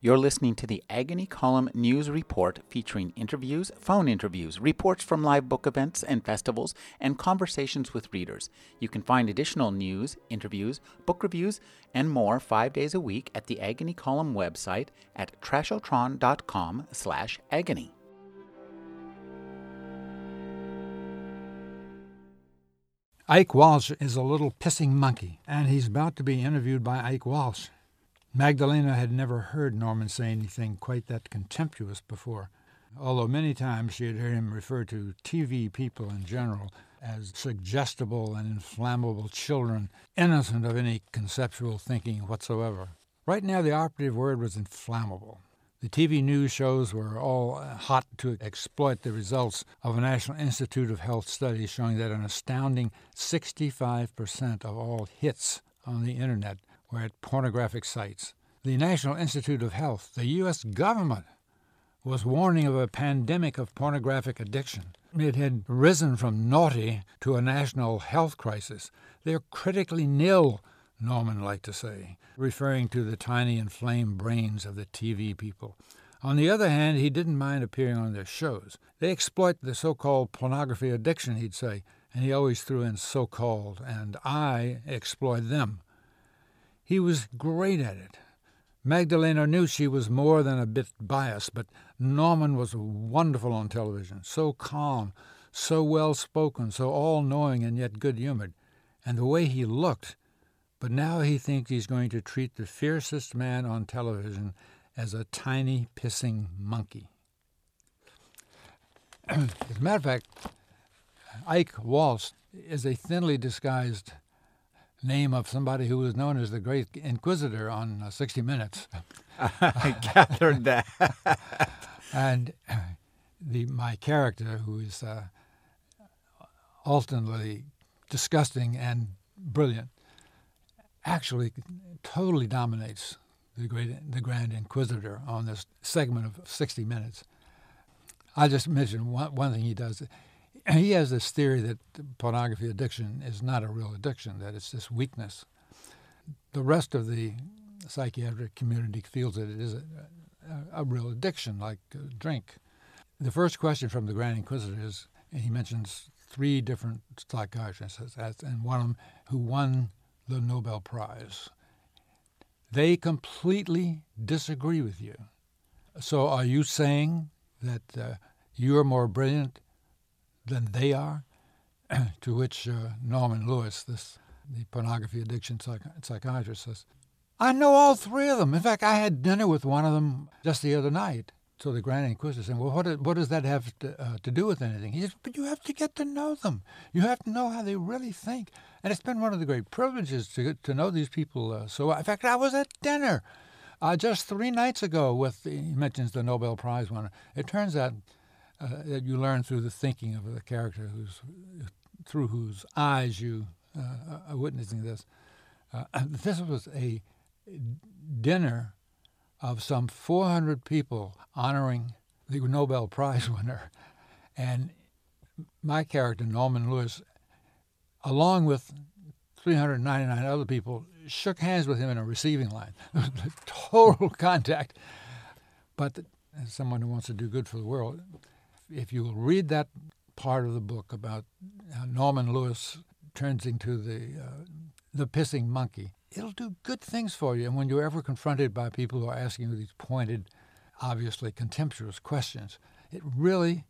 You're listening to the Agony Column News Report featuring interviews, phone interviews, reports from live book events and festivals, and conversations with readers. You can find additional news, interviews, book reviews, and more five days a week at the Agony Column website at trashotron.com slash agony. Ike Walsh is a little pissing monkey, and he's about to be interviewed by Ike Walsh. Magdalena had never heard Norman say anything quite that contemptuous before, although many times she had heard him refer to TV people in general as suggestible and inflammable children, innocent of any conceptual thinking whatsoever. Right now, the operative word was inflammable. The TV news shows were all hot to exploit the results of a National Institute of Health study showing that an astounding 65% of all hits on the Internet were at pornographic sites. The National Institute of Health, the U.S. government, was warning of a pandemic of pornographic addiction. It had risen from naughty to a national health crisis. They're critically nil, Norman liked to say, referring to the tiny inflamed brains of the TV people. On the other hand, he didn't mind appearing on their shows. They exploit the so called pornography addiction, he'd say, and he always threw in so called, and I exploit them. He was great at it. Magdalena knew she was more than a bit biased, but Norman was wonderful on television, so calm, so well spoken, so all knowing and yet good humored. And the way he looked, but now he thinks he's going to treat the fiercest man on television as a tiny pissing monkey. as a matter of fact, Ike Walsh is a thinly disguised name of somebody who was known as the Great Inquisitor on uh, 60 Minutes. I gathered that. and the my character, who is uh, ultimately disgusting and brilliant, actually totally dominates the great the Grand Inquisitor on this segment of 60 Minutes. I just mentioned one, one thing he does he has this theory that pornography addiction is not a real addiction, that it's this weakness. The rest of the psychiatric community feels that it is a, a, a real addiction, like drink. The first question from the Grand Inquisitor is, and he mentions three different psychiatrists, and one of them who won the Nobel Prize. They completely disagree with you. So are you saying that uh, you're more brilliant than they are. to which uh, Norman Lewis, this the pornography addiction psych- psychiatrist, says, "I know all three of them. In fact, I had dinner with one of them just the other night." So the Grand Inquisitor said, "Well, what, what does that have to, uh, to do with anything?" He says, "But you have to get to know them. You have to know how they really think." And it's been one of the great privileges to to know these people. Uh, so, in fact, I was at dinner uh, just three nights ago with. He mentions the Nobel Prize winner. It turns out uh, that you learn through the thinking of the character who's through whose eyes you uh, are witnessing this. Uh, this was a dinner of some 400 people honoring the Nobel Prize winner, and my character Norman Lewis, along with 399 other people, shook hands with him in a receiving line. Total contact. But as someone who wants to do good for the world, if you will read that part of the book about how Norman Lewis turns into the uh, the pissing monkey, it'll do good things for you. And when you're ever confronted by people who are asking you these pointed, obviously contemptuous questions, it really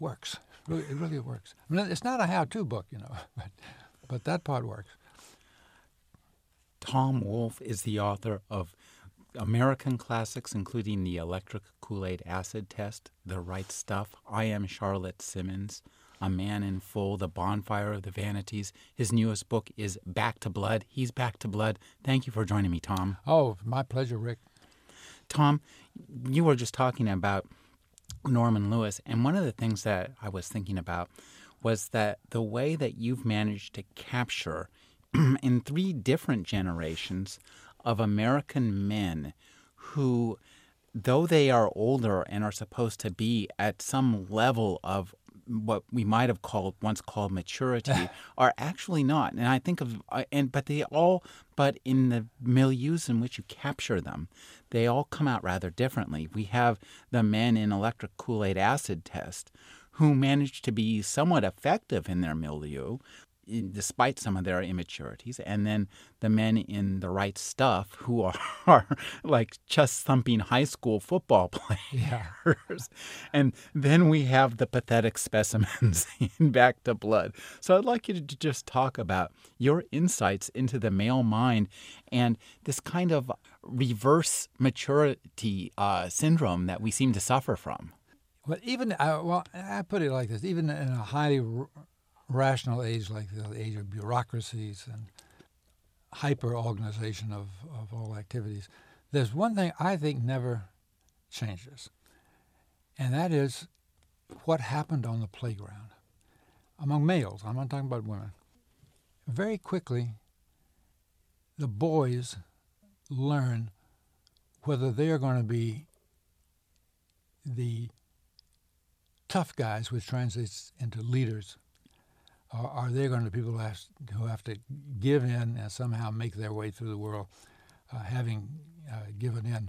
works. Really, it really works. I mean, it's not a how-to book, you know, but but that part works. Tom Wolfe is the author of American classics, including The Electric Kool Aid Acid Test, The Right Stuff, I Am Charlotte Simmons, A Man in Full, The Bonfire of the Vanities. His newest book is Back to Blood. He's back to blood. Thank you for joining me, Tom. Oh, my pleasure, Rick. Tom, you were just talking about Norman Lewis, and one of the things that I was thinking about was that the way that you've managed to capture in three different generations of American men who, though they are older and are supposed to be at some level of what we might have called once called maturity are actually not. And I think of uh, and but they all but in the milieus in which you capture them, they all come out rather differently. We have the men in electric Kool-Aid acid test who managed to be somewhat effective in their milieu, despite some of their immaturities, and then the men in the right stuff who are, are like chest thumping high school football players. Yeah. and then we have the pathetic specimens in Back to Blood. So I'd like you to just talk about your insights into the male mind and this kind of reverse maturity uh, syndrome that we seem to suffer from. But even, uh, well, I put it like this even in a highly rational age like the age of bureaucracies and hyper organization of, of all activities, there's one thing I think never changes, and that is what happened on the playground among males. I'm not talking about women. Very quickly, the boys learn whether they're going to be the tough guys, which translates into leaders, are they going to be people who have, who have to give in and somehow make their way through the world, uh, having uh, given in?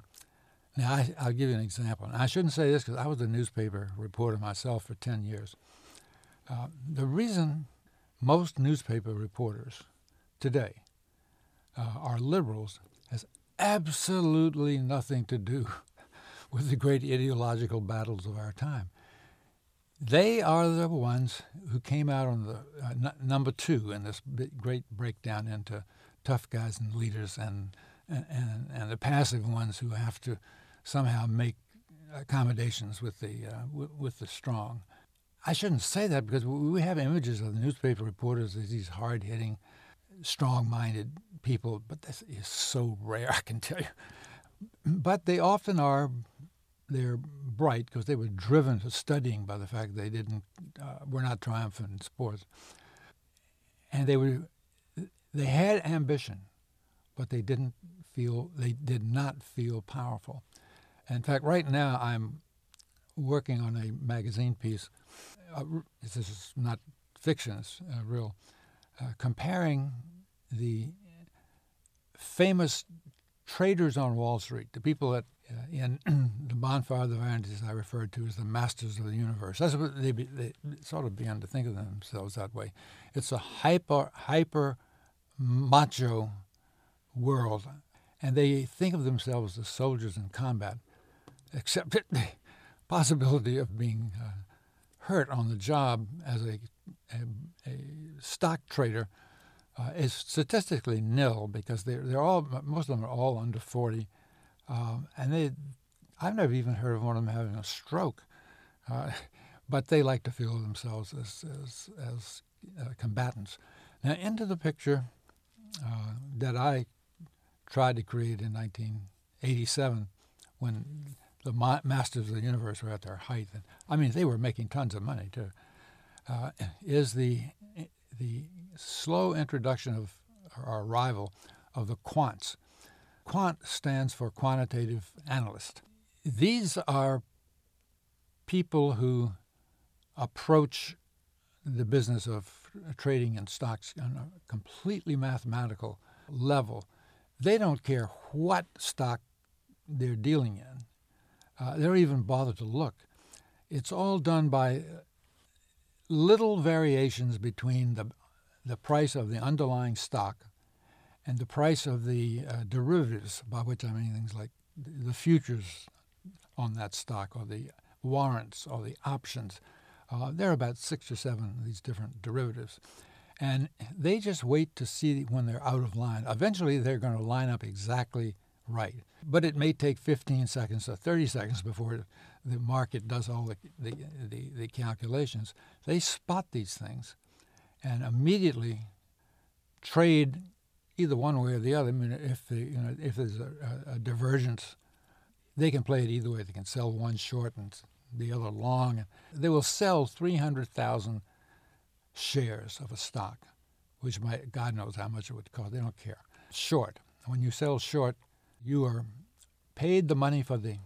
Now, I, will give you an example. And I shouldn't say this because I was a newspaper reporter myself for 10 years. Uh, the reason most newspaper reporters today uh, are liberals has absolutely nothing to do with the great ideological battles of our time. They are the ones who came out on the uh, n- number two in this great breakdown into tough guys and leaders and, and, and, and, the passive ones who have to somehow make accommodations with the, uh, w- with the strong. I shouldn't say that because we have images of the newspaper reporters as these hard hitting, strong minded people, but this is so rare, I can tell you. But they often are they're bright because they were driven to studying by the fact they didn't uh, were not triumphant in sports, and they were they had ambition, but they didn't feel they did not feel powerful. In fact, right now I'm working on a magazine piece. Uh, this is not fiction; it's uh, real. comparing the famous traders on Wall Street, the people that uh, in the bonfire of the vanities I referred to as the masters of the universe. That's what they, they sort of began to think of themselves that way. It's a hyper hyper macho world, and they think of themselves as soldiers in combat, except the possibility of being uh, hurt on the job as a, a, a stock trader uh, is statistically nil because they're, they're all most of them are all under 40 um, and they I've never even heard of one of them having a stroke uh, but they like to feel themselves as as, as uh, combatants now into the picture uh, that I tried to create in 1987 when the ma- masters of the universe were at their height and I mean they were making tons of money too uh, is the the slow introduction of or arrival of the quants. Quant stands for quantitative analyst. These are people who approach the business of trading in stocks on a completely mathematical level. They don't care what stock they're dealing in. Uh, they don't even bother to look. It's all done by little variations between the the price of the underlying stock and the price of the uh, derivatives, by which I mean things like the futures on that stock or the warrants or the options. Uh, there are about six or seven of these different derivatives. And they just wait to see when they're out of line. Eventually, they're going to line up exactly right. But it may take 15 seconds or 30 seconds before the market does all the, the, the, the calculations. They spot these things and immediately trade either one way or the other. I mean, if the, you know if there's a, a, divergence, they can play it either way. They can sell one short and the other long. They will sell three hundred thousand shares of a stock, which might God knows how much it would cost. They don't care. Short. When you sell short, you are paid the money for the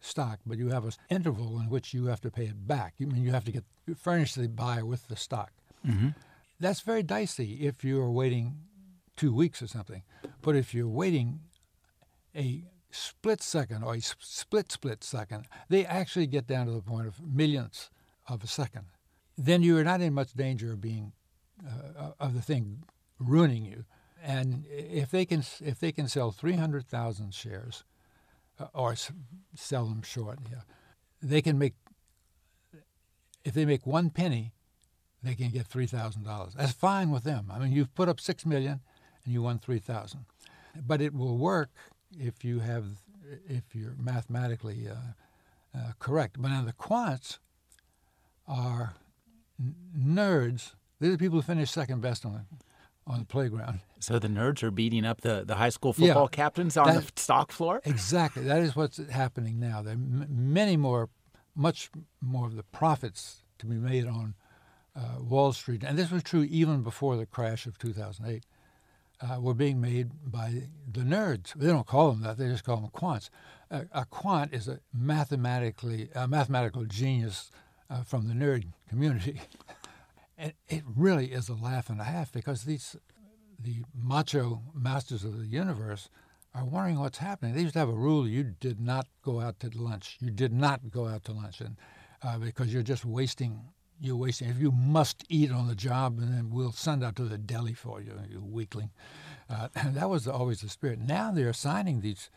stock, but you have an interval in which you have to pay it back. You I mean you have to get furnish the buyer with the stock. Mm-hmm. That's very dicey if you are waiting two weeks or something. But if you're waiting a split second or a split split second, they actually get down to the point of millionths of a second. Then you are not in much danger of being uh, of the thing ruining you. And if they can if they can sell 300,000 shares uh, or sell them short, yeah, they can make if they make one penny, they can get three thousand dollars. That's fine with them. I mean, you've put up six million and you won three thousand, but it will work if you have if you're mathematically uh, uh, correct. But now the quants are n- nerds. They're the people who finish second best on the on the playground. So the nerds are beating up the, the high school football Yeah. captains on That- the stock floor. Exactly. That is what's happening now. There are m- many more, much more of the profits to be made on uh, Wall Street, and this was true even before the crash of 2008, uh, were being made by the nerds. They don't call them that; they just call them quants. A quant is a mathematically a mathematical genius uh, from the nerd community, and it really is a laugh and a half because these the macho masters of the universe are wondering what's happening. They used to have a rule: you did not go out to lunch. You did not go out to lunch, and uh, because you're just wasting. You're wasting. If you must eat on the job, and then we'll send out to the deli for you, you weakling. Uh, that was always the spirit. Now they're assigning these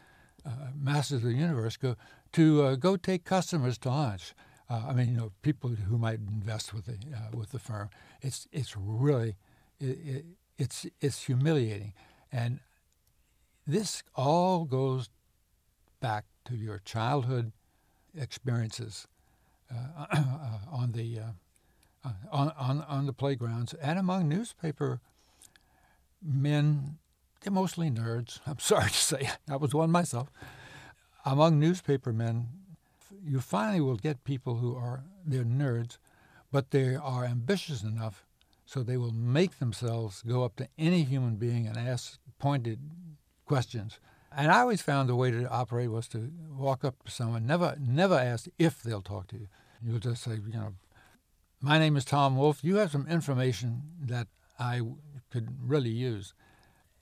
uh, masters of the universe go to uh, go take customers to lunch. Uh, I mean, you know, people who might invest with the uh, with the firm. It's it's really it, it, it's it's humiliating, and this all goes back to your childhood experiences uh, on the uh, on, on on the playgrounds and among newspaper men. They're mostly nerds. I'm sorry to say, I was one myself. Among newspaper men, you finally will get people who are they're nerds, but they are ambitious enough so they will make themselves go up to any human being and ask pointed questions. And I always found the way to operate was to walk up to someone, never never ask if they'll talk to you. You'll just say, you know, my name is Tom Wolfe. You have some information that I could really use.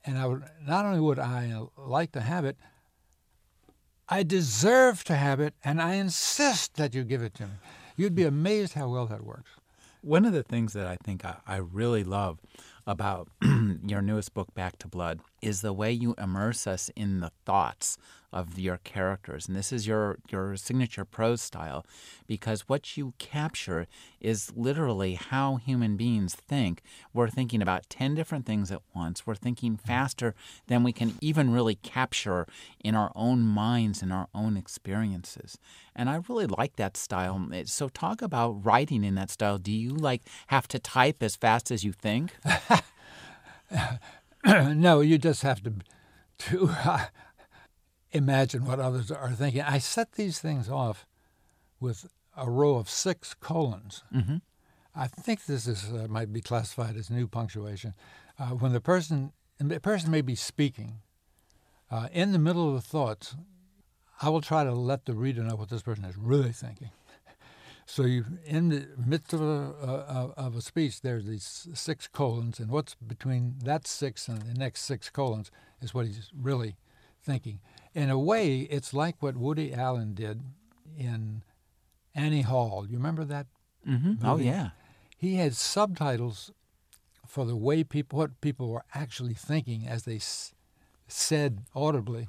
And I would not only would I like to have it, I deserve to have it, and I insist that you give it to me. You'd be amazed how well that works. One of the things that I think I, I really love about your newest book, Back to Blood, is the way you immerse us in the thoughts of your characters. And this is your, your signature prose style because what you capture is literally how human beings think. We're thinking about 10 different things at once. We're thinking faster than we can even really capture in our own minds and our own experiences. And I really like that style. So talk about writing in that style. Do you like have to type as fast as you think? no, you just have to to uh, imagine what others are thinking. I set these things off with a row of six colons. Mm-hmm. I think this is uh, might be classified as new punctuation. Uh, when the person the person may be speaking uh, in the middle of the thoughts, I will try to let the reader know what this person is really thinking. So you, in the midst of a, uh, of a speech, there's these six colons, and what's between that six and the next six colons is what he's really thinking. In a way, it's like what Woody Allen did in Annie Hall. You remember that? Mm-hmm. Oh, yeah. He had subtitles for the way people, what people were actually thinking as they s- said audibly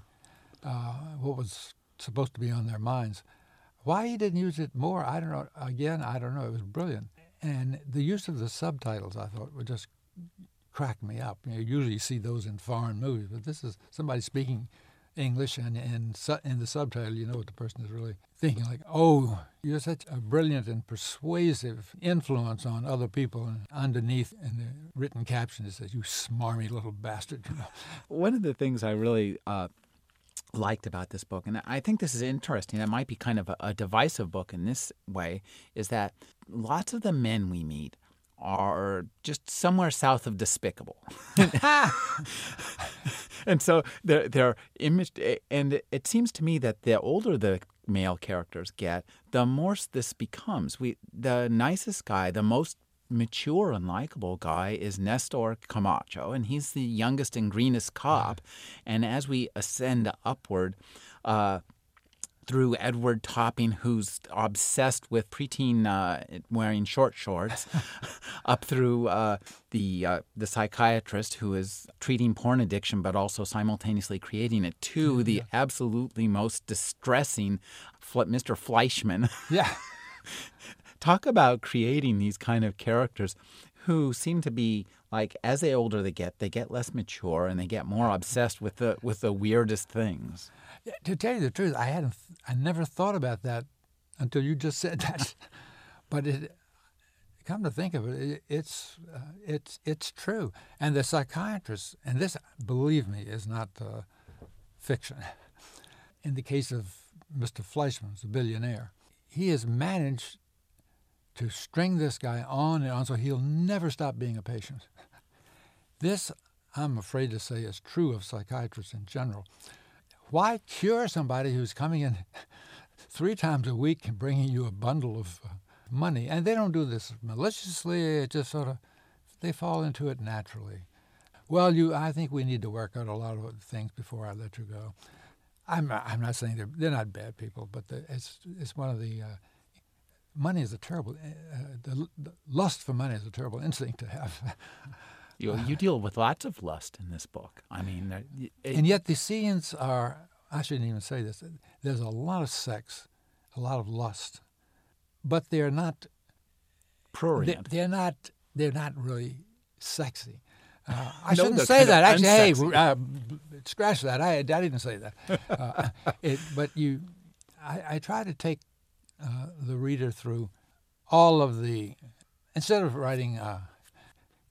uh, what was supposed to be on their minds. Why he didn't use it more, I don't know. Again, I don't know. It was brilliant. And the use of the subtitles, I thought, would just crack me up. You know, usually see those in foreign movies, but this is somebody speaking English, and su- in the subtitle, you know what the person is really thinking. Like, oh, you're such a brilliant and persuasive influence on other people. And underneath in the written caption, it says, "You smarmy little bastard." You know. One of the things I really uh, liked about this book, and I think this is interesting, it might be kind of a, a divisive book in this way, is that lots of the men we meet are just somewhere south of despicable. and so they're, they're image, and it seems to me that the older the male characters get, the more this becomes. We the nicest guy, the most mature and likable guy is Nestor Camacho, and he's the youngest and greenest cop. And as we ascend upward, uh, through Edward Topping, who's obsessed with preteen uh, wearing short shorts, up through uh, the uh, the psychiatrist who is treating porn addiction but also simultaneously creating it, to the absolutely most distressing Mr. Fleischman. Yeah. Talk about creating these kind of characters who seem to be like as they older they get, they get less mature and they get more obsessed with the with the weirdest things. To tell you the truth, I hadn't, I never thought about that until you just said that. but it, come to think of it, it it's uh, it's it's true. And the psychiatrist, and this, believe me, is not uh, fiction. In the case of Mr. Fleischman, the billionaire, he has managed to string this guy on and on so he'll never stop being a patient. This, I'm afraid to say, is true of psychiatrists in general. Why cure somebody who's coming in three times a week and bringing you a bundle of uh, money? And they don't do this maliciously. It just sort of they fall into it naturally. Well, you, I think we need to work out a lot of things before I let you go. I'm, I'm not saying they're, they're not bad people, but the, it's, it's one of the, uh, money is a terrible, uh, the, the, lust for money is a terrible instinct to have. You, you deal with lots of lust in this book. I mean, it, and yet the scenes are, I shouldn't even say this, there's a lot of sex, a lot of lust, but they're not, prurient. They, are not, they're not really sexy. Uh, I no, shouldn't say that. Actually, hey, uh, scratch that. I, I didn't say that. Uh, it, but you, I, I, try to take uh, the reader through all of the, instead of writing uh,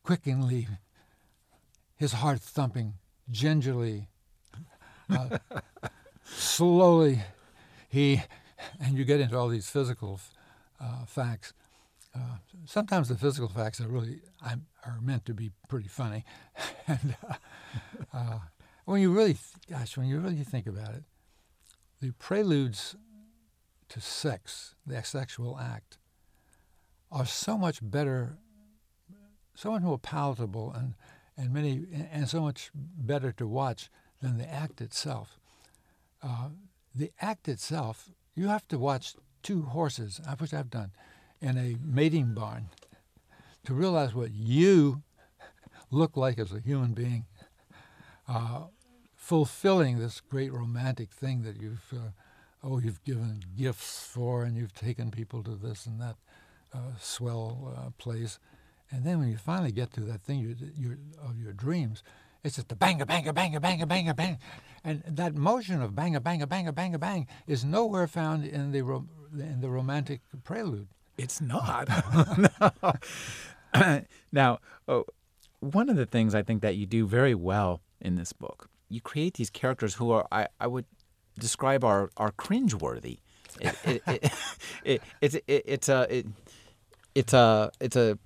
quickeningly, his heart thumping, gingerly, uh, slowly. He, and you get into all these physical uh, facts. Uh, sometimes the physical facts are really are meant to be pretty funny, and uh, uh, when you really, gosh, when you really think about it, the preludes to sex, the sexual act, are so much better so much more palatable and and many and so much better to watch than the act itself. Uh, the act itself, you have to watch two horses, which I've done, in a mating barn, to realize what you look like as a human being, uh, fulfilling this great romantic thing that you've uh, oh you've given gifts for and you've taken people to this and that uh, swell uh, place and then when you finally get to that thing you, you, of your dreams, it's just the banga, banga, banga, banga, banga, bang. And that motion of banga, banga, banga, banga, bang is nowhere found in the, ro- in the romantic prelude. It's not. now, oh, one of the things I think that you do very well in this book, you create these characters who are, I, I would describe are, are cringeworthy. It, it, it, it, it's, it, it's a, it, it's a, it's a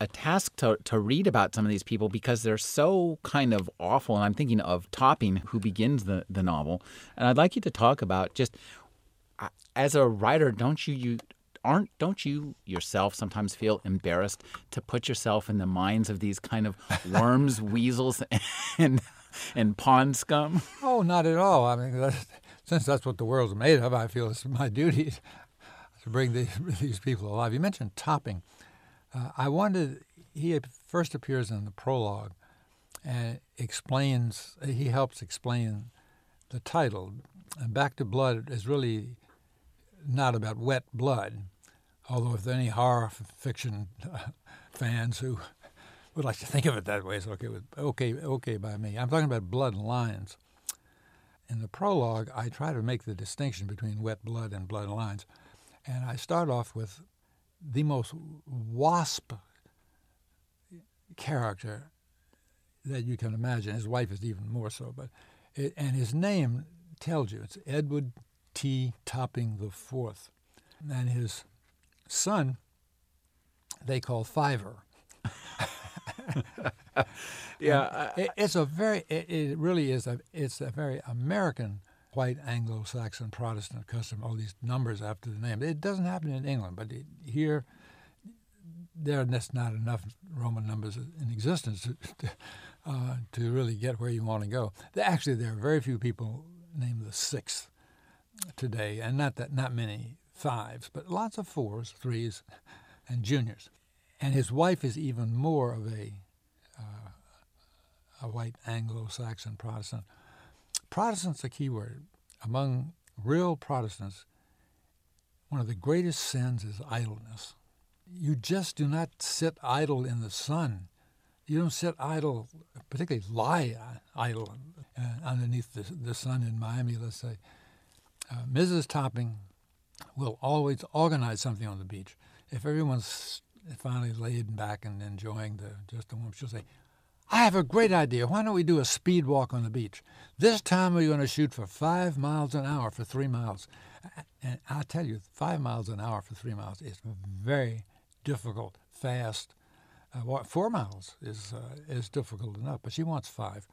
a task to, to read about some of these people because they're so kind of awful. And I'm thinking of Topping, who begins the, the novel. And I'd like you to talk about just uh, as a writer, don't you, you aren't don't you yourself sometimes feel embarrassed to put yourself in the minds of these kind of worms, weasels, and and pond scum? Oh, not at all. I mean, that's, since that's what the world's made of, I feel it's my duty to bring these, these people alive. You mentioned Topping. Uh, I wanted, he first appears in the prologue and explains, he helps explain the title. And Back to Blood is really not about wet blood, although if there are any horror fiction fans who would like to think of it that way, it's okay, with, okay, okay by me. I'm talking about blood and lines. In the prologue, I try to make the distinction between wet blood and blood and lines. And I start off with the most wasp character that you can imagine. His wife is even more so, but it, and his name tells you it's Edward T. Topping the Fourth, and his son they call Fiver. yeah, it, it's a very it, it, really is a it's a very American white Anglo-Saxon Protestant custom, all these numbers after the name. It doesn't happen in England, but it, here there are just not enough Roman numbers in existence to, to, uh, to really get where you want to go. Actually, there are very few people named the sixth today, and not that not many fives, but lots of fours, threes, and juniors. And his wife is even more of a uh, a white Anglo-Saxon Protestant. Protestant's a key word. Among real Protestants, one of the greatest sins is idleness. You just do not sit idle in the sun. You don't sit idle, particularly lie idle uh, underneath the, the sun in Miami, let's say. Uh, Mrs. Topping will always organize something on the beach. If everyone's finally laid back and enjoying the just the warmth, she'll say, I have a great idea. Why don't we do a speed walk on the beach? This time we're going to shoot for five miles an hour for three miles. And I tell you, five miles an hour for three miles is very difficult, fast. Uh, four miles is uh, is difficult enough, but she wants five.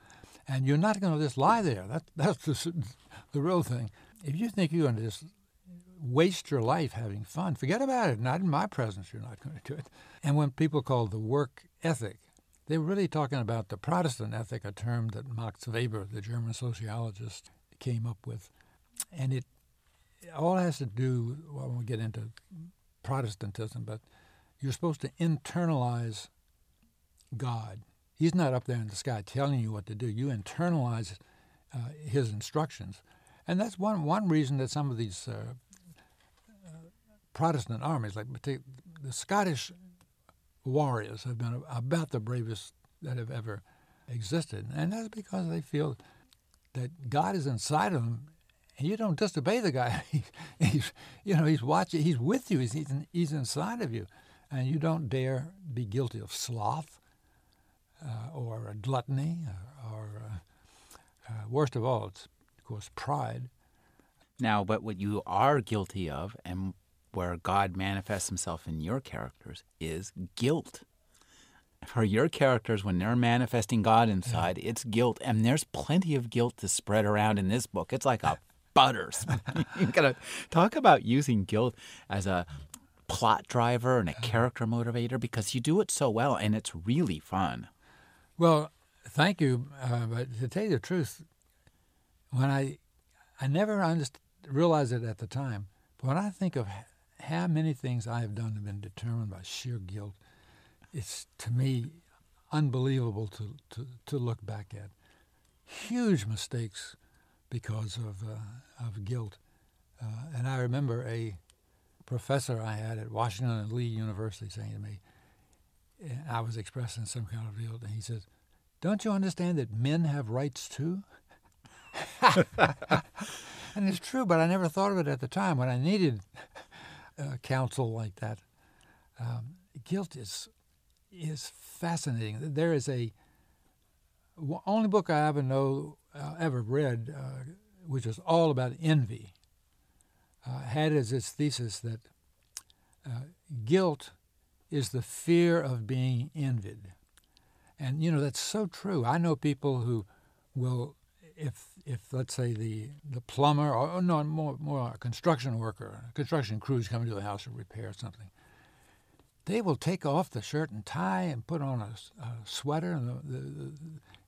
And you're not going to just lie there. That, that's the, the real thing. If you think you're going to just waste your life having fun, forget about it. Not in my presence, you're not going to do it. And when people call the work ethic they were really talking about the Protestant ethic, a term that Max Weber, the German sociologist, came up with. And it, it all has to do, well, when we get into Protestantism, but you're supposed to internalize God. He's not up there in the sky telling you what to do. You internalize uh, his instructions. And that's one, one reason that some of these uh, uh, Protestant armies, like the Scottish warriors have been about the bravest that have ever existed. And that's because they feel that God is inside of them and you don't disobey the guy. he's, you know, he's watching, he's with you, he's, he's inside of you. And you don't dare be guilty of sloth uh, or gluttony or, or uh, uh, worst of all, it's, of course, pride. Now, but what you are guilty of, and where God manifests himself in your characters is guilt. For your characters, when they're manifesting God inside, yeah. it's guilt. And there's plenty of guilt to spread around in this book. It's like a butter. you gotta talk about using guilt as a plot driver and a character motivator because you do it so well and it's really fun. Well, thank you. Uh, but to tell you the truth, when I I never understood, realized it at the time, but when I think of how many things I have done have been determined by sheer guilt. It's to me unbelievable to, to, to look back at. Huge mistakes because of, uh, of guilt. Uh, and I remember a professor I had at Washington and Lee University saying to me, I was expressing some kind of guilt, and he says, Don't you understand that men have rights too? and it's true, but I never thought of it at the time when I needed uh, counsel like that. Um, guilt is is fascinating. There is a only book I ever know uh, ever read, uh, which was all about envy, uh, had as its thesis that uh, guilt is the fear of being envied, and you know that's so true. I know people who will if if let's say the the plumber or no more more a construction worker, construction crews coming to the house to repair something, they will take off the shirt and tie and put on a, a sweater, and the, the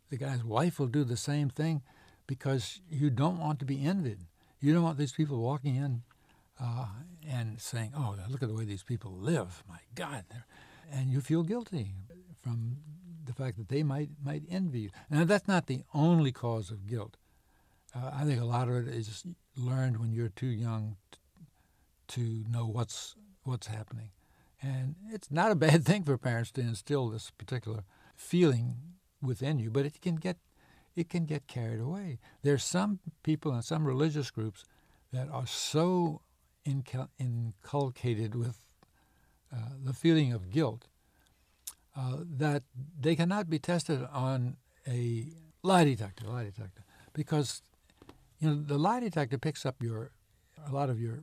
the guy's wife will do the same thing because you don't want to be envied. You don't want these people walking in uh, and saying, "Oh, look at the way these people live. My God!" And you feel guilty from the fact that they might might envy you. Now that's not the only cause of guilt. Uh, I think a lot of it is learned when you're too young t- to know what's what's happening, and it's not a bad thing for parents to instill this particular feeling within you, but it can get it can get carried away. There's some people in some religious groups that are so inculcated with uh, the feeling of guilt uh, that they cannot be tested on a lie detector, lie detector, because you know the lie detector picks up your a lot of your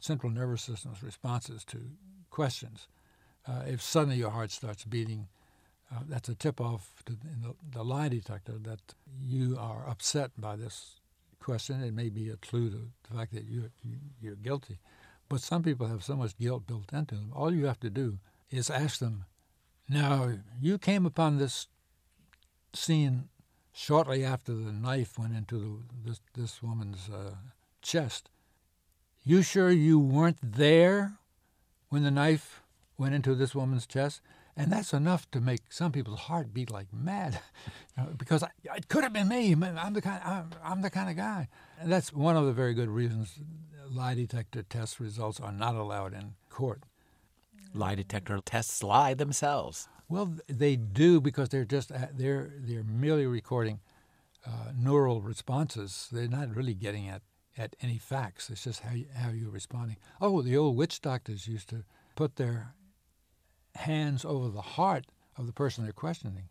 central nervous system's responses to questions. Uh, if suddenly your heart starts beating, uh, that's a tip off to the, the lie detector that you are upset by this question. It may be a clue to the fact that you're, you're guilty. But some people have so much guilt built into them. All you have to do is ask them, now, you came upon this scene shortly after the knife went into the, this, this woman's uh, chest. You sure you weren't there when the knife went into this woman's chest? And that's enough to make some people's heart beat like mad, you know, because I, it could have been me. I'm the kind. I'm, I'm the kind of guy. And that's one of the very good reasons lie detector test results are not allowed in court. Lie detector tests lie themselves. Well, they do because they're just uh, they're they're merely recording uh, neural responses. They're not really getting at, at any facts. It's just how you, how you're responding. Oh, the old witch doctors used to put their hands over the heart of the person they're questioning.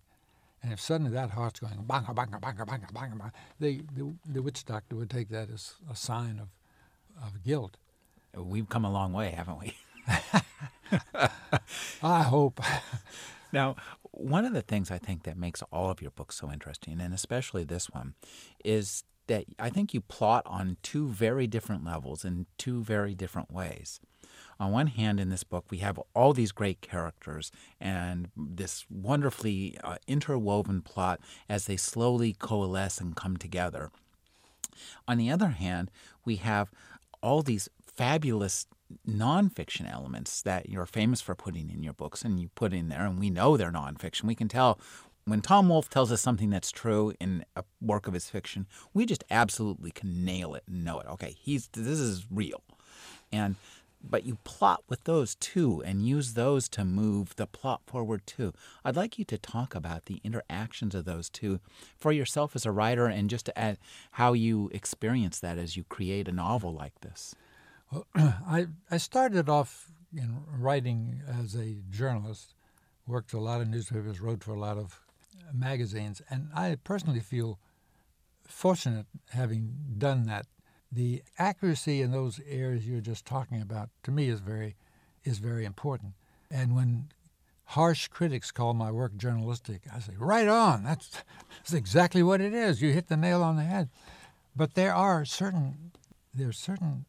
And if suddenly that heart's going banga, banga, banga, banga, banga, banga they, the, the witch doctor would take that as a sign of, of guilt. We've come a long way, haven't we? I hope. now, one of the things I think that makes all of your books so interesting, and especially this one, is that I think you plot on two very different levels in two very different ways on one hand, in this book, we have all these great characters and this wonderfully uh, interwoven plot as they slowly coalesce and come together. On the other hand, we have all these fabulous nonfiction elements that you're famous for putting in your books and you put in there, and we know they're nonfiction. We can tell when Tom Wolfe tells us something that's true in a work of his fiction, we just absolutely can nail it and know it. Okay, he's this is real. And but you plot with those too and use those to move the plot forward too. I'd like you to talk about the interactions of those two for yourself as a writer and just to add how you experience that as you create a novel like this. I, I started off in writing as a journalist, worked a lot of newspapers, wrote for a lot of magazines, and I personally feel fortunate having done that the accuracy in those areas you're just talking about to me is very is very important. And when harsh critics call my work journalistic, I say, right on. That's that's exactly what it is. You hit the nail on the head. But there are certain there are certain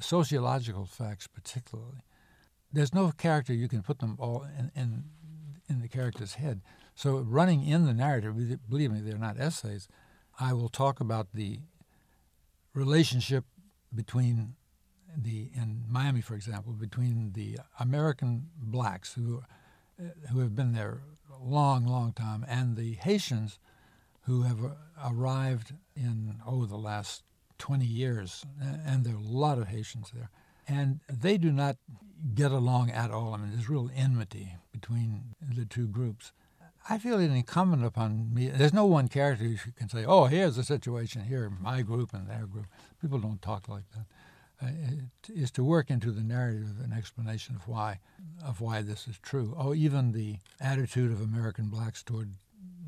sociological facts, particularly. There's no character you can put them all in, in in the character's head. So running in the narrative, believe me, they're not essays. I will talk about the relationship between the in Miami, for example, between the American blacks who uh, who have been there a long, long time, and the Haitians who have uh, arrived in oh the last 20 years, and there are a lot of Haitians there, and they do not get along at all. I mean, there's real enmity between the two groups. I feel it incumbent upon me. There's no one character who can say, "Oh, here's the situation here, my group and their group." People don't talk like that. Uh, it is to work into the narrative an explanation of why, of why this is true. Oh, even the attitude of American blacks toward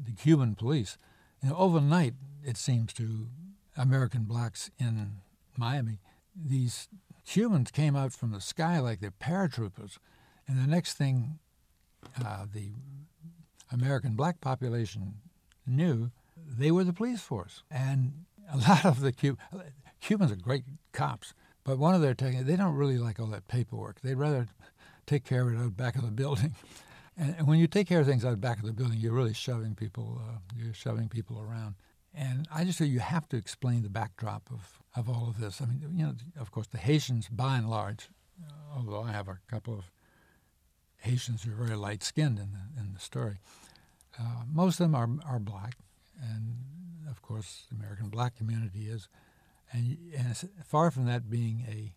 the Cuban police. You know, overnight, it seems to American blacks in Miami, these Cubans came out from the sky like they're paratroopers, and the next thing, uh, the American black population knew they were the police force. And a lot of the Cub- Cubans are great cops, but one of their techniques, they don't really like all that paperwork. They'd rather take care of it out back of the building. And, and when you take care of things out back of the building, you're really shoving people, uh, you're shoving people around. And I just say you have to explain the backdrop of, of all of this. I mean, you know, of course, the Haitians, by and large, although I have a couple of Haitians who are very light skinned in the, in the story, uh, most of them are, are black, and of course, the American black community is. And, and far from that being a,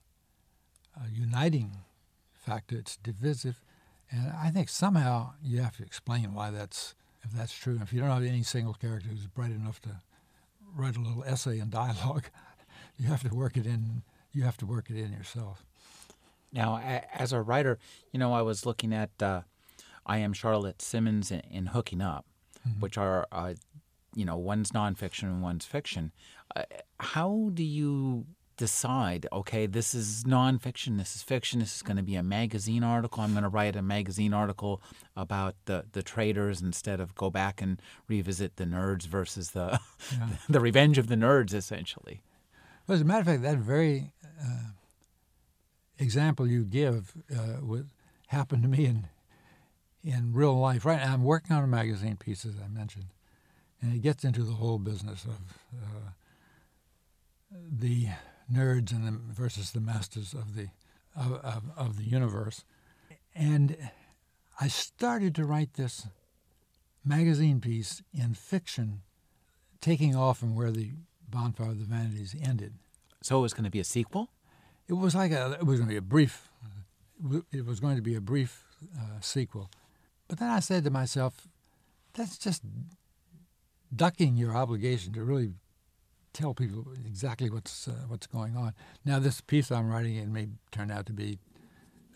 a uniting factor, it's divisive. And I think somehow you have to explain why that's if that's true. If you don't have any single character who's bright enough to write a little essay in dialogue, you have to work it in. You have to work it in yourself. Now, as a writer, you know, I was looking at uh, I am Charlotte Simmons in, in Hooking Up, mm-hmm. which are, uh, you know, one's nonfiction and one's fiction. Uh, how do you decide, okay, this is nonfiction, this is fiction, this is going to be a magazine article. I'm going to write a magazine article about the, the traders instead of go back and revisit the nerds versus the yeah. the revenge of the nerds, essentially. Well, as a matter of fact, that very uh, example you give uh, would happen to me in in real life. Right, now I'm working on a magazine piece, as I mentioned, and it gets into the whole business of uh, the nerds and the, versus the masters of the of, of, of the universe. And I started to write this magazine piece in fiction, taking off from where the Bonfire of the Vanities ended. So it was going to be a sequel. It was like a. It was going to be a brief. It was going to be a brief uh, sequel, but then I said to myself, "That's just ducking your obligation to really tell people exactly what's uh, what's going on. Now, this piece I'm writing it may turn out to be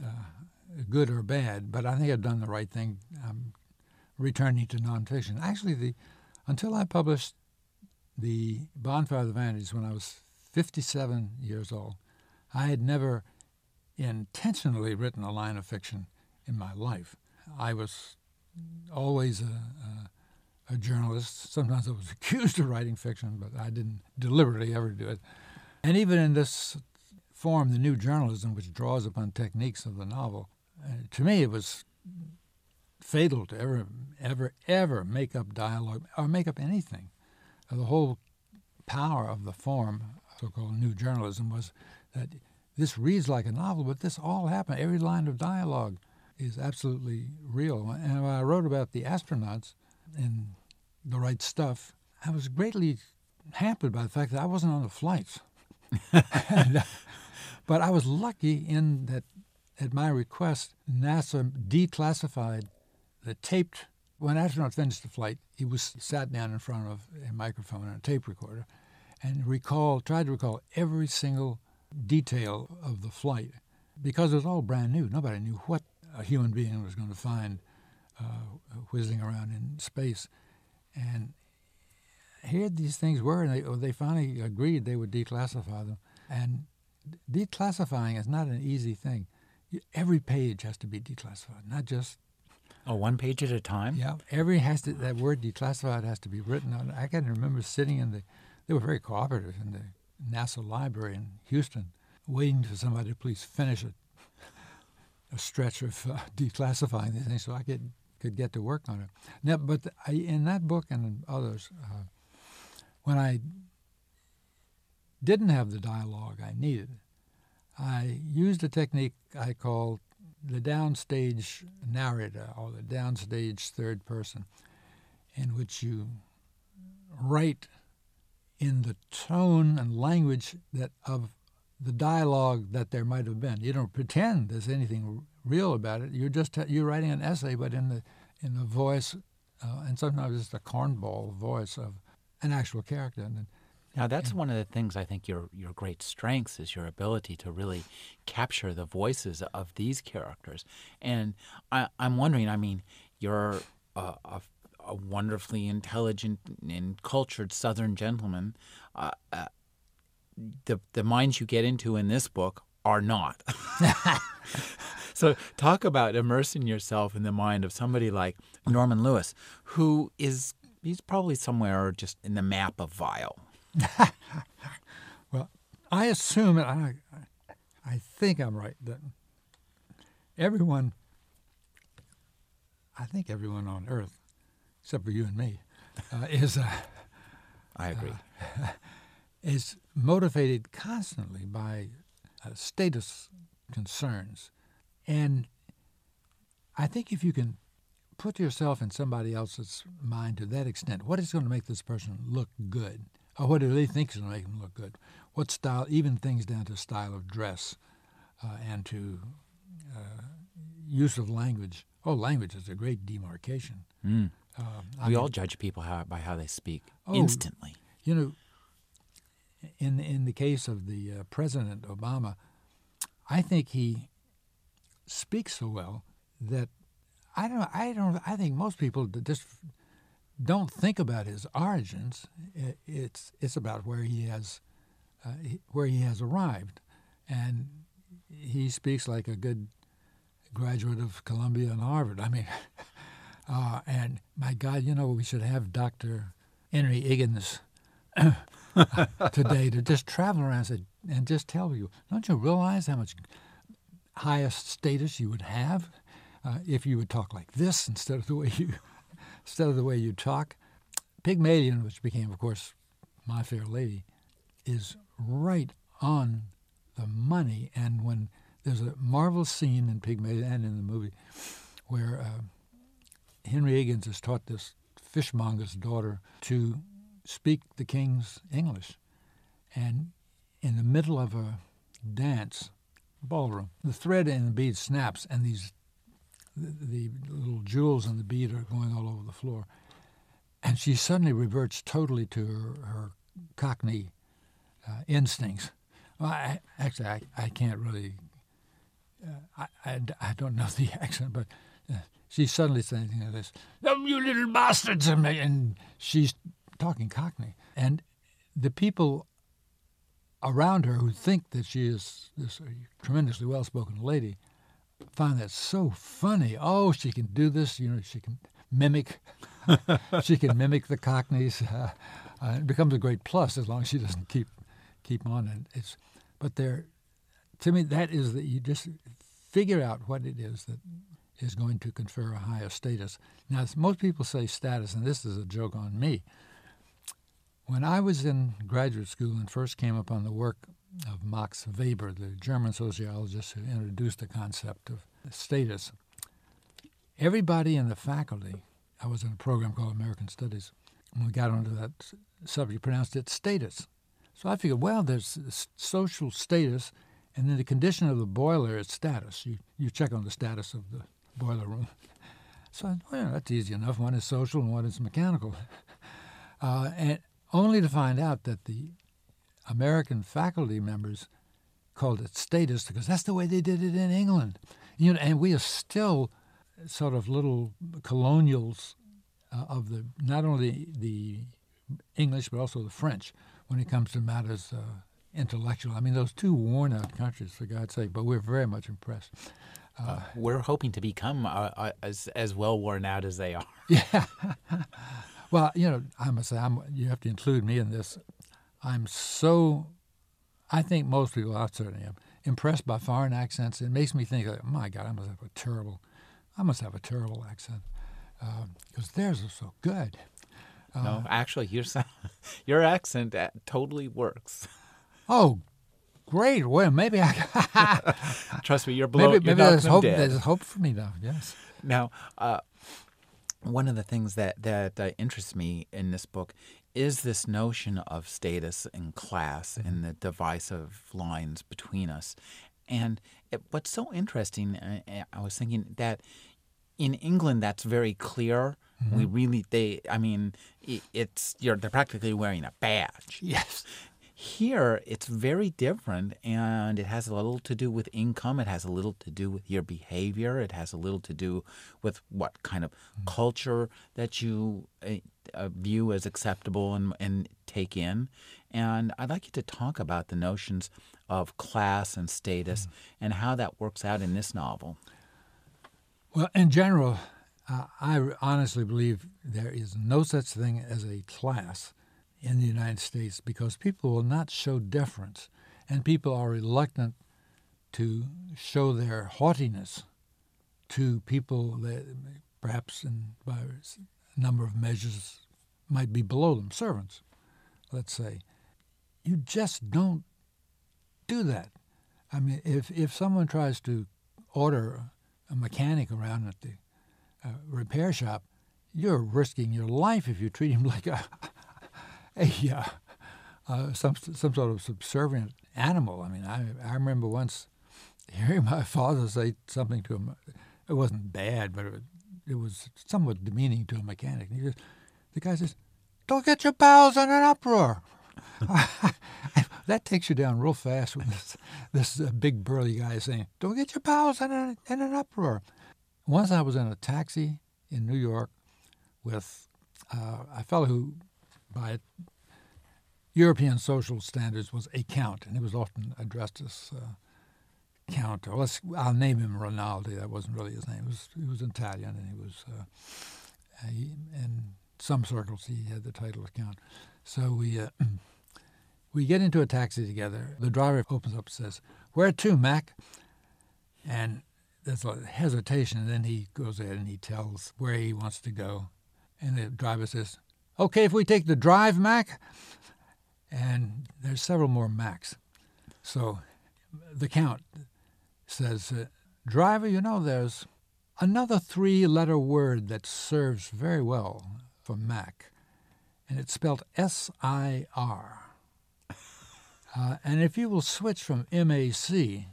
uh, good or bad, but I think I've done the right thing. I'm returning to nonfiction. Actually, the until I published the Bonfire of the Vanities when I was 57 years old, I had never intentionally written a line of fiction in my life. I was always a, a a journalist. Sometimes I was accused of writing fiction, but I didn't deliberately ever do it. And even in this form, the new journalism, which draws upon techniques of the novel, uh, to me it was fatal to ever, ever, ever make up dialogue or make up anything. Uh, the whole power of the form, so-called new journalism, was that this reads like a novel, but this all happened. Every line of dialogue is absolutely real. And I wrote about the astronauts in the right stuff, I was greatly hampered by the fact that I wasn't on the flights. and, but I was lucky in that, at my request, NASA declassified the taped. When astronaut finished the flight, he was sat down in front of a microphone and a tape recorder, and recall tried to recall every single detail of the flight because it was all brand new. Nobody knew what a human being was going to find uh, whizzing around in space. And here these things were, and they, they finally agreed they would declassify them. And declassifying is not an easy thing. Every page has to be declassified, not just. Oh, one page at a time. Yeah, every has to. That word declassified has to be written on. I can remember sitting in the. They were very cooperative in the NASA library in Houston, waiting for somebody to please finish it, a stretch of uh, declassifying these things, so I could could get to work on it. Now, but I, in that book and others, uh, when I didn't have the dialogue I needed, I used a technique I call the downstage narrator or the downstage third person, in which you write in the tone and language that of the dialogue that there might have been. You don't pretend there's anything real about it. You're just you're writing an essay, but in the in the voice, uh, and sometimes it's the cornball voice of an actual character. And, now that's one of the things I think your your great strengths is your ability to really capture the voices of these characters. And I, am wondering, I mean, you're a, a, a, wonderfully intelligent and cultured Southern gentleman. Uh, uh, the the minds you get into in this book are not. so talk about immersing yourself in the mind of somebody like Norman Lewis, who is he's probably somewhere just in the map of Vile. well, I assume and I I think I'm right that everyone I think everyone on earth, except for you and me, uh, is uh, I agree. Uh, is motivated constantly by uh, status concerns. And I think if you can put yourself in somebody else's mind to that extent, what is going to make this person look good? Or what do they think is going to make them look good? What style, even things down to style of dress uh, and to uh, use of language. Oh, language is a great demarcation. Mm. we mean, all judge people how, by how they speak oh, instantly. You know, in in the case of the uh, President Obama, I think he speaks so well that I don't I don't I think most people just don't think about his origins. It's it's about where he has uh, where he has arrived, and he speaks like a good graduate of Columbia and Harvard. I mean, uh, and my God, you know, we should have Dr. Henry Higgins today to just travel around and just tell you, don't you realize how much highest status you would have uh, if you would talk like this instead of the way you instead of the way you talk? Pygmalion, which became, of course, My Fair Lady, is right on the money. And when there's a marvelous scene in Pygmalion and in the movie where uh, Henry Higgins has taught this fishmonger's daughter to speak the king's English. And in the middle of a dance, ballroom, the thread in the bead snaps, and these the, the little jewels in the bead are going all over the floor. And she suddenly reverts totally to her, her Cockney uh, instincts. Well, I, actually, I, I can't really, uh, I, I, I, don't know the accent, but uh, suddenly saying you know, this, oh, you little bastards, and she's talking Cockney. And the people around her who think that she is this tremendously well spoken lady find that so funny. Oh, she can do this, you know, she can mimic. she can mimic the Cockneys. Uh, uh, it becomes a great plus as long as she doesn't keep keep on. And it's, but there, to me, that is that you just figure out what it is that is going to confer a higher status. Now, most people say status, and this is a joke on me. When I was in graduate school and first came upon the work of Max Weber, the German sociologist who introduced the concept of status, everybody in the faculty, I was in a program called American Studies, when we got onto that subject, pronounced it status. So I figured, well, there's social status, and then the condition of the boiler is status. You, you check on the status of the boiler room. So well, that's easy enough. One is social and one is mechanical. Uh, and only to find out that the American faculty members called it status because that's the way they did it in England. You know, and we are still sort of little colonials uh, of the not only the English but also the French when it comes to matters uh, intellectual. I mean, those two worn out countries, for God's sake, but we're very much impressed. Uh, uh we're hoping to become uh, uh, as as well worn out as they are. Yeah. Well, you know, I must say, I'm, you have to include me in this. I'm so, I think most people, I certainly am, impressed by foreign accents. It makes me think, like, my God, I must have a terrible, I must have a terrible accent because theirs are so good. Uh, no, actually, your your accent uh, totally works. Oh, great! Well, maybe I. Trust me, you're blowing. Maybe, maybe there's hope. Dead. There's hope for me now. Yes. Now, uh, one of the things that that uh, interests me in this book is this notion of status and class mm-hmm. and the divisive lines between us. And it, what's so interesting, uh, uh, I was thinking that in England, that's very clear. Mm-hmm. We really, they, I mean, it's you're they're practically wearing a badge. Yes. Here, it's very different, and it has a little to do with income. It has a little to do with your behavior. It has a little to do with what kind of mm-hmm. culture that you uh, uh, view as acceptable and, and take in. And I'd like you to talk about the notions of class and status mm-hmm. and how that works out in this novel. Well, in general, uh, I honestly believe there is no such thing as a class in the United States because people will not show deference, and people are reluctant to show their haughtiness to people that perhaps in, by a number of measures might be below them, servants, let's say. You just don't do that. I mean, if, if someone tries to order a mechanic around at the uh, repair shop, you're risking your life if you treat him like a, a uh, uh, some some sort of subservient animal. I mean, I I remember once hearing my father say something to him. It wasn't bad, but it, it was somewhat demeaning to a mechanic. And he just, the guy says, "Don't get your bowels in an uproar." that takes you down real fast when this, this uh, big burly guy is saying, "Don't get your bowels in, a, in an uproar." Once I was in a taxi in New York with uh, a fellow who, by European social standards was a count, and he was often addressed as Count. Or let's, I'll name him Rinaldi. That wasn't really his name. He was, he was Italian, and he was uh, he, in some circles he had the title of Count. So we uh, we get into a taxi together. The driver opens up and says, "Where to, Mac?" And there's a hesitation, and then he goes ahead and he tells where he wants to go. And the driver says, Okay, if we take the drive, Mac? And there's several more Macs. So the count says, uh, Driver, you know, there's another three letter word that serves very well for Mac, and it's spelled S I R. Uh, and if you will switch from MAC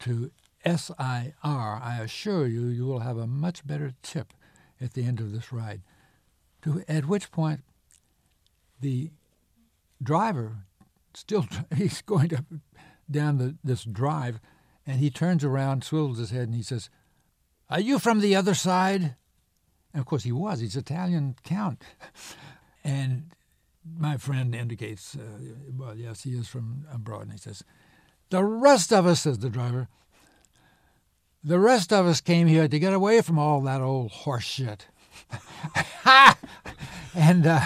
to S-I-R, I assure you, you will have a much better tip at the end of this ride. To, at which point, the driver still he's going to down the, this drive, and he turns around, swivels his head, and he says, "Are you from the other side?" And of course, he was. He's Italian count, and my friend indicates, uh, well, yes, he is from abroad, and he says, "The rest of us," says the driver, the rest of us came here to get away from all that old horse shit. and uh,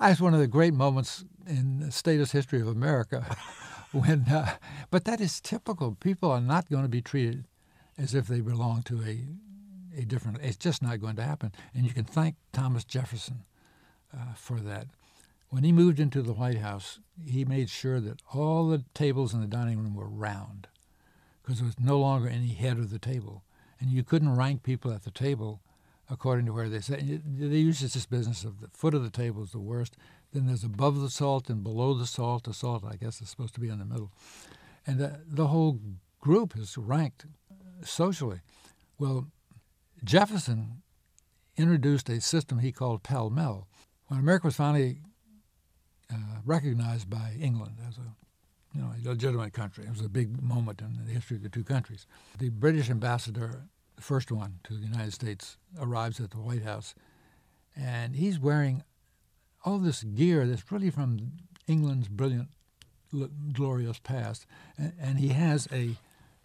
that's one of the great moments in the status history of America. when, uh, but that is typical. People are not going to be treated as if they belong to a, a different. It's just not going to happen. And you can thank Thomas Jefferson uh, for that. When he moved into the White House, he made sure that all the tables in the dining room were round because there was no longer any head of the table. And you couldn't rank people at the table according to where they sat. They use this business of the foot of the table is the worst. Then there's above the salt and below the salt. The salt, I guess, is supposed to be in the middle. And the, the whole group is ranked socially. Well, Jefferson introduced a system he called pell mell. When America was finally uh, recognized by England as a you know, a legitimate country. It was a big moment in the history of the two countries. The British ambassador, the first one to the United States, arrives at the White House, and he's wearing all this gear that's really from England's brilliant, glorious past, and, and he has a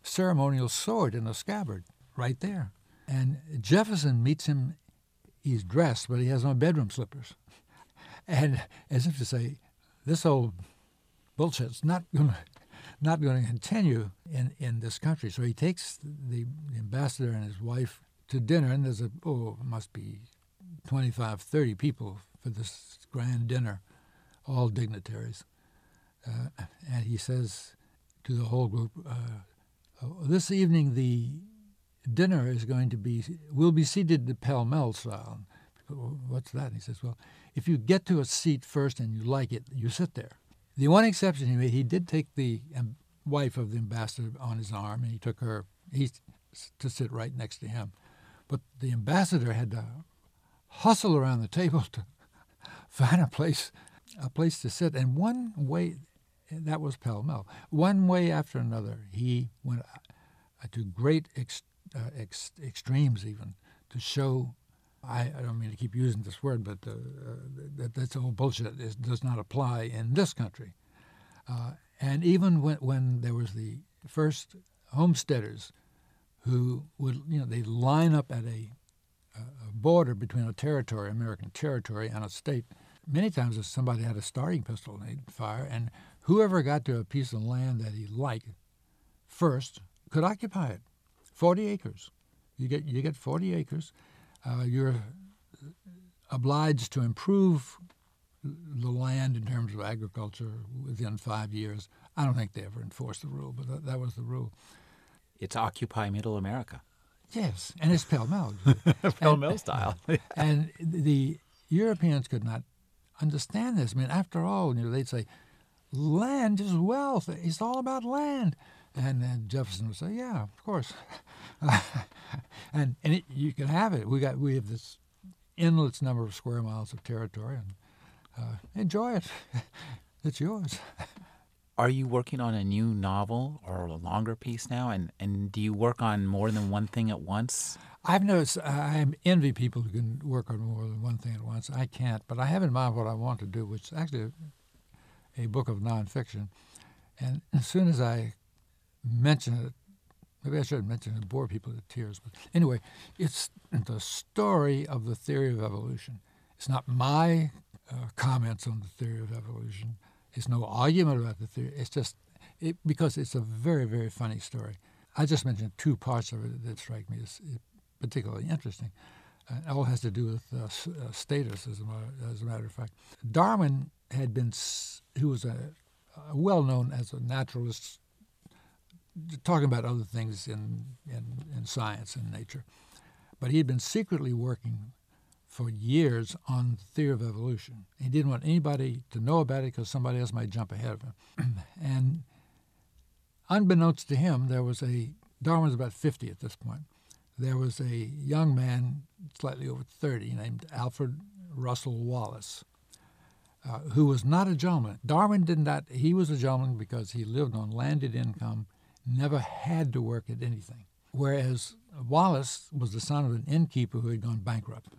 ceremonial sword in a scabbard right there. And Jefferson meets him. He's dressed, but he has on bedroom slippers, and as if to say, "This old bullshit's not going to not going to continue in, in this country. So he takes the, the ambassador and his wife to dinner, and there's a oh, must be 25, 30 people for this grand dinner, all dignitaries. Uh, and he says to the whole group, uh, oh, "This evening the dinner is going to be we'll be seated the pell mell style." What's that? And he says, "Well, if you get to a seat first and you like it, you sit there." The one exception he made, he did take the um, wife of the ambassador on his arm, and he took her he, to sit right next to him. But the ambassador had to hustle around the table to find a place, a place to sit. And one way, that was pell mell. One way after another, he went uh, to great ex, uh, ex, extremes even to show I, I, don't mean to keep using this word, but uh, uh, that, that's all bullshit. It does not apply in this country. Uh, and even when, when there was the first homesteaders who would, you know, they line up at a, a border between a territory, American territory, and a state. Many times, if somebody had a starting pistol, and they'd fire, and whoever got to a piece of land that he liked first could occupy it. Forty acres. You get you get forty acres uh, you're obliged to improve the land in terms of agriculture within five years. I don't think they ever enforced the rule, but that, that was the rule. It's Occupy Middle America. Yes, and it's pell mell. pell mell style. and the Europeans could not understand this. I mean, after all, you know, they'd say, land is wealth. It's all about land. And then Jefferson would say, "Yeah, of course," and and it, you can have it. We got we have this endless number of square miles of territory, and uh, enjoy it. it's yours. Are you working on a new novel or a longer piece now? And and do you work on more than one thing at once? I've noticed I envy people who can work on more than one thing at once. I can't, but I have in mind what I want to do, which is actually a book of nonfiction. And as soon as I mention it, maybe I shouldn't mention it, bore people to tears. But anyway, it's the story of the theory of evolution. It's not my uh, comments on the theory of evolution. It's no argument about the theory. It's just it, because it's a very, very funny story. I just mentioned two parts of it that strike me as particularly interesting. Uh, it all has to do with uh, uh, status, as a, as a matter of fact. Darwin had been, who was a well known as a naturalist, talking about other things in, in, in science and nature. But he had been secretly working for years on the theory of evolution. He didn't want anybody to know about it because somebody else might jump ahead of him. and unbeknownst to him, there was a Darwin was about 50 at this point. There was a young man, slightly over 30, named Alfred Russel Wallace, uh, who was not a gentleman. Darwin did not. He was a gentleman because he lived on landed income, never had to work at anything. Whereas Wallace was the son of an innkeeper who had gone bankrupt.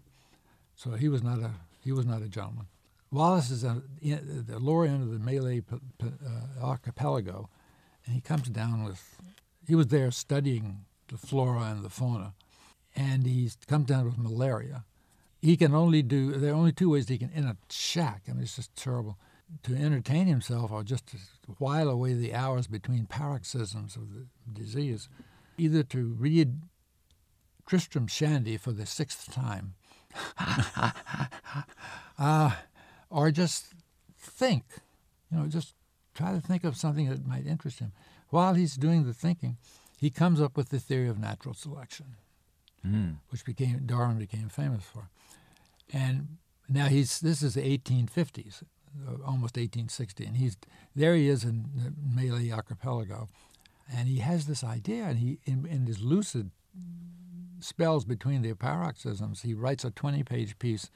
So he was not a he was not a gentleman. Wallace is at the lower end of the Malay uh, archipelago, and he comes down with. He was there studying the flora and the fauna, and he comes down with malaria. He can only do. There are only two ways he can in a shack. I mean, it's just terrible to entertain himself or just to while away the hours between paroxysms of the disease, either to read Tristram Shandy for the sixth time uh, or just think, you know, just try to think of something that might interest him. While he's doing the thinking, he comes up with the theory of natural selection, mm. which became Darwin became famous for. And now he's this is the 1850s, uh, almost 1860, and he's there. He is in the Malay Archipelago, and he has this idea, and he in, in his lucid spells between the paroxysms, he writes a 20-page piece.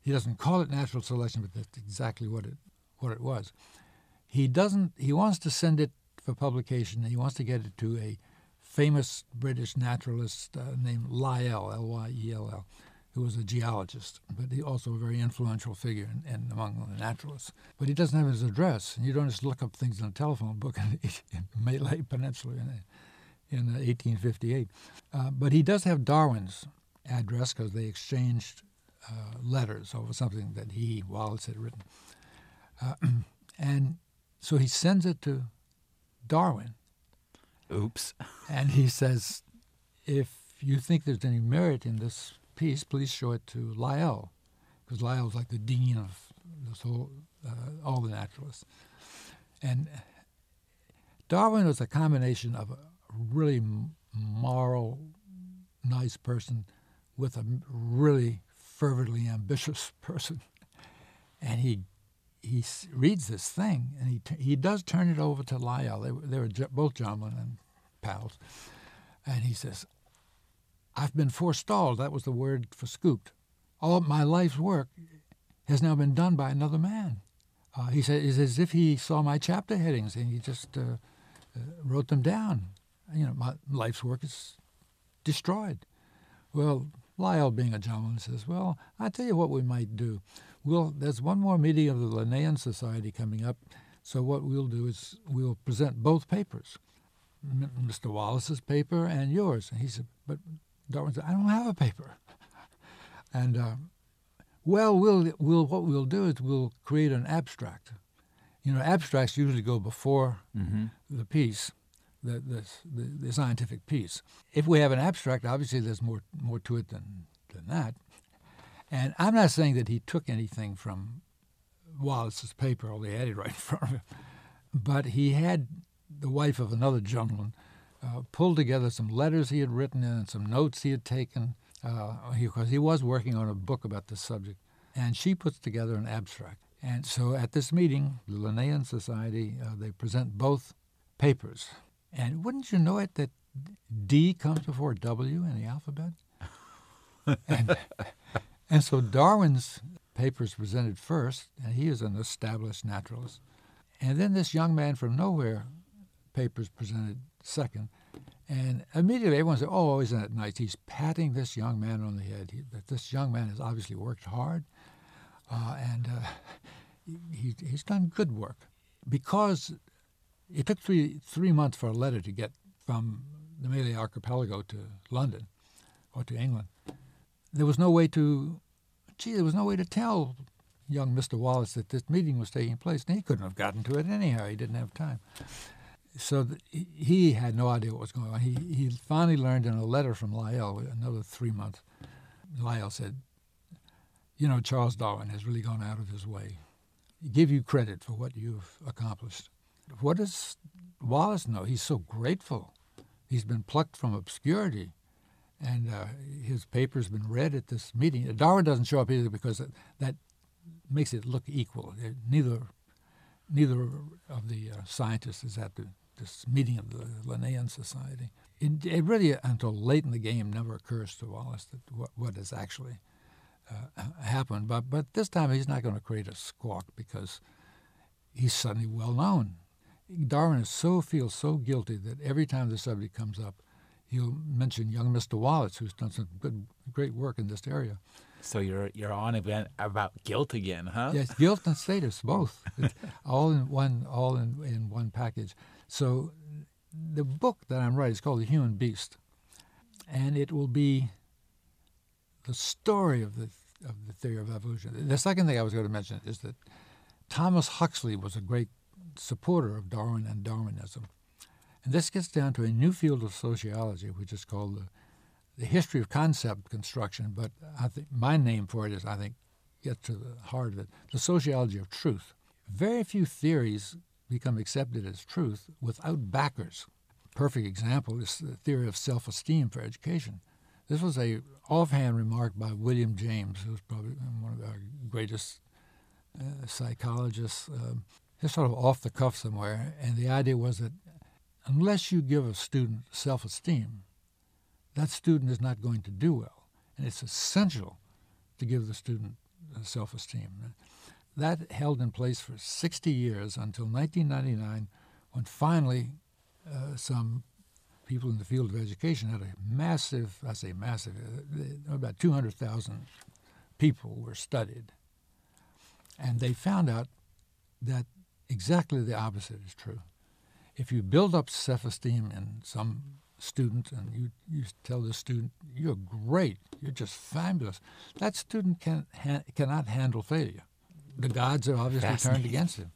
He doesn't call it natural selection, but that's exactly what it what it was. He doesn't. He wants to send it for publication. He wants to get it to a famous British naturalist uh, named Lyell, L-Y-E-L-L, who was a geologist, but he also a very influential figure in, in, among the naturalists. But he doesn't have his address. and You don't just look up things in a telephone book in, in Malay Peninsula in 1858. Uh, but he does have Darwin's address because they exchanged uh, letters over something that he, Wallace, had written. Uh, and so he sends it to Darwin. Oops. and he says, if you think there's any merit in this piece, please show it to Lyell, because Lyell Lyell's like the dean of this whole, uh, all the naturalists. And Darwin was a combination of a, really moral, nice person with a really fervently ambitious person. And he he reads this thing and he he does turn it over to Lyell. They, they were both gentlemen and pals. And he says, I've been forestalled. That was the word for scooped. All my life's work has now been done by another man. Uh, he said, it's as if he saw my chapter headings and he just uh, uh, wrote them down you know, my life's work is destroyed. Well, Lyell, being a gentleman, says, well, I tell you what we might do. Well, there's one more meeting of the Linnean Society coming up, so what we'll do is we'll present both papers, Mr. Wallace's paper and yours. And he said, but Darwin said, I don't have a paper. and, uh, well, we'll, we'll, what we'll do is we'll create an abstract. You know, abstracts usually go before mm-hmm. the piece the, the, the, the scientific piece. If we have an abstract, obviously there's more, more to it than, than that. And I'm not saying that he took anything from Wallace's paper, although he had it right in front of him, but he had the wife of another gentleman uh, pulled together some letters he had written and some notes he had taken, because uh, he, he was working on a book about this subject. And she puts together an abstract. And so at this meeting, the Linnean Society, uh, they present both papers. And wouldn't you know it that D comes before W in the alphabet? and, and so Darwin's papers presented first, and he is an established naturalist. And then this young man from nowhere papers presented second. And immediately everyone said, oh, isn't it nice? He's patting this young man on the head. He, that this young man has obviously worked hard. Uh, and uh, he, he's done good work because it took three three months for a letter to get from the Malay Archipelago to London or to England. There was no way to, gee, there was no way to tell young Mr. Wallace that this meeting was taking place, and he couldn't have gotten to it anyhow. He didn't have time. So he had no idea what was going on. He, he finally learned in a letter from Lyell, another three months, Lyell said, You know, Charles Darwin has really gone out of his way. Give you credit for what you've accomplished. What does Wallace know? He's so grateful. He's been plucked from obscurity, and uh, his paper's been read at this meeting. Darwin doesn't show up either because that makes it look equal. Neither, neither of the uh, scientists is at the, this meeting of the Linnean Society. It, it, really, until late in the game, never occurs to Wallace that what, what has actually uh, happened. But but this time he's not going to create a squawk because he's suddenly well known. Darwin is so feels so guilty that every time the subject comes up, he'll mention young Mr. Wallace, who's done some good, great work in this area. So you're you're on event about guilt again, huh? Yes, guilt and status, both, all in one, all in, in one package. So the book that I'm writing is called The Human Beast, and it will be the story of the of the theory of evolution. The second thing I was going to mention is that Thomas Huxley was a great supporter of Darwin and Darwinism. And this gets down to a new field of sociology, which is called the, the history of concept construction. But I think my name for it is, I think, get to the heart of it the sociology of truth. Very few theories become accepted as truth without backers. Perfect example is the theory of self esteem for education. This was a offhand remark by William James, who's probably one of our greatest uh, psychologists. Um, just sort of off the cuff somewhere. And the idea was that unless you give a student self esteem, that student is not going to do well. And it's essential to give the student self esteem. That held in place for 60 years until 1999, when finally uh, some people in the field of education had a massive, I say massive, uh, about 200,000 people were studied. And they found out that exactly the opposite is true. If you build up self-esteem in some student and you, you tell the student, you're great, you're just fabulous, that student can, ha- cannot handle failure. The gods are obviously turned against him.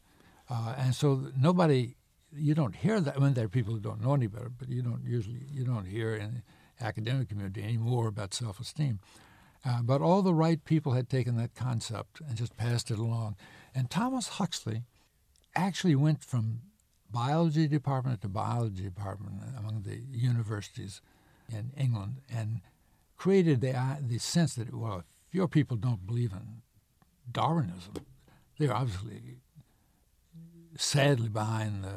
Uh, and so nobody, you don't hear that. I mean, there are people who don't know any better, but you don't usually, you don't hear in the academic community anymore about self-esteem. Uh, but all the right people had taken that concept and just passed it along. And Thomas Huxley actually went from biology department to biology department among the universities in England and created the, uh, the sense that, well, if your people don't believe in Darwinism, they're obviously sadly behind the,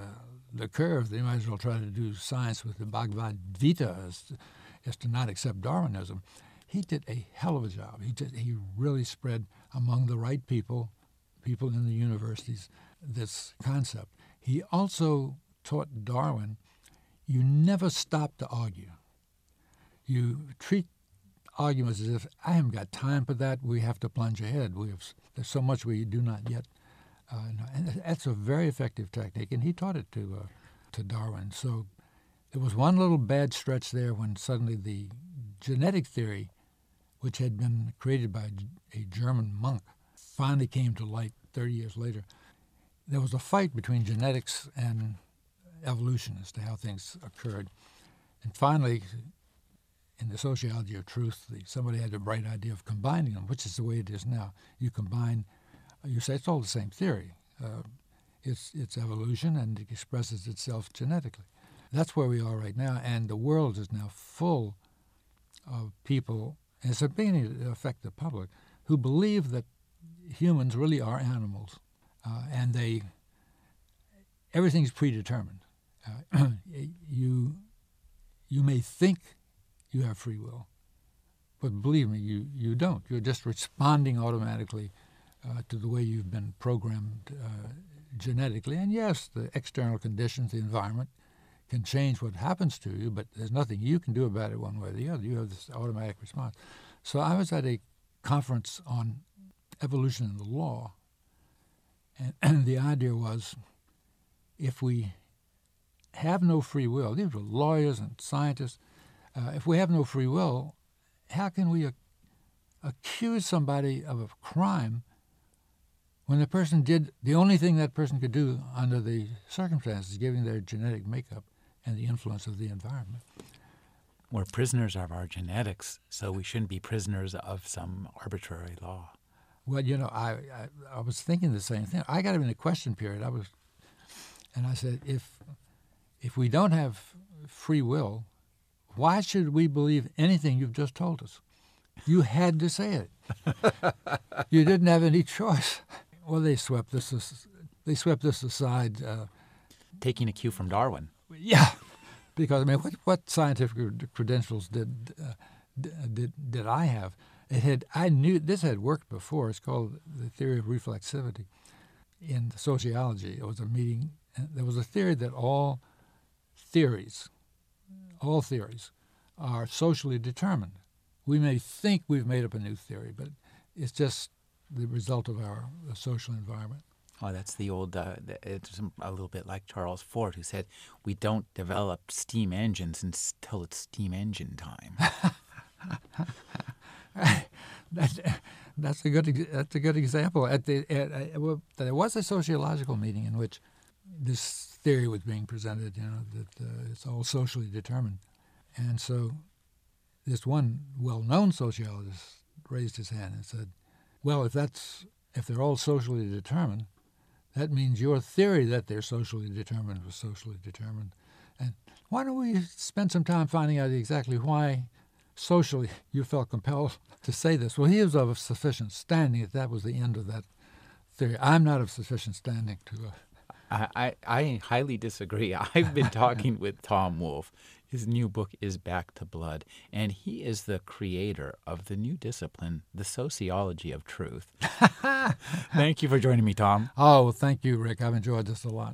the curve. They might as well try to do science with the Bhagavad Gita as to, as to not accept Darwinism. He did a hell of a job. He, did, he really spread among the right people, people in the universities, this concept. He also taught Darwin you never stop to argue. You treat arguments as if I haven't got time for that. We have to plunge ahead. We have there's so much we do not yet. Uh, and that's a very effective technique, and he taught it to uh, to Darwin. So there was one little bad stretch there when suddenly the genetic theory, which had been created by a German monk, finally came to light 30 years later there was a fight between genetics and evolution as to how things occurred. And finally, in the sociology of truth, the, somebody had the bright idea of combining them, which is the way it is now. You combine, you say it's all the same theory. Uh, it's, it's evolution and it expresses itself genetically. That's where we are right now, and the world is now full of people, and it's beginning to affect the public, who believe that humans really are animals uh, and they everything's predetermined. Uh, you you may think you have free will, but believe me, you you don't. You're just responding automatically uh, to the way you've been programmed uh, genetically. And yes, the external conditions, the environment, can change what happens to you, but there's nothing you can do about it one way or the other. You have this automatic response. So I was at a conference on evolution and the law, And, and the idea was if we have no free will, these were lawyers and scientists, uh, if we have no free will, how can we ac- accuse somebody of a crime when the person did the only thing that person could do under the circumstances, given their genetic makeup and the influence of the environment? We're prisoners of our genetics, so we shouldn't be prisoners of some arbitrary law. Well, you know, I, I, I was thinking the same thing. I got him in a question period. I was, and I said, if if we don't have free will, why should we believe anything you've just told us? You had to say it. you didn't have any choice. Well, they swept this. They swept this aside. Uh, Taking a cue from Darwin. Yeah, because I mean, what, what scientific credentials did, uh, did did I have? It had I knew this had worked before. It's called the theory of reflexivity. In sociology, it was a meeting. There was a theory that all theories, all theories, are socially determined. We may think we've made up a new theory, but it's just the result of our social environment. Oh, that's the old. Uh, it's a little bit like Charles Fort, who said, "We don't develop steam engines until it's steam engine time." that's, that's a good. That's a good example. At the at, uh, well, there was a sociological meeting in which this theory was being presented. You know that uh, it's all socially determined, and so this one well-known sociologist raised his hand and said, "Well, if that's if they're all socially determined." That means your theory that they're socially determined was socially determined. And why don't we spend some time finding out exactly why socially you felt compelled to say this? Well, he was of sufficient standing that that was the end of that theory. I'm not of sufficient standing to. Uh, I, I highly disagree. I've been talking with Tom Wolfe. His new book is Back to Blood, and he is the creator of the new discipline, the sociology of truth. thank you for joining me, Tom. Oh, thank you, Rick. I've enjoyed this a lot.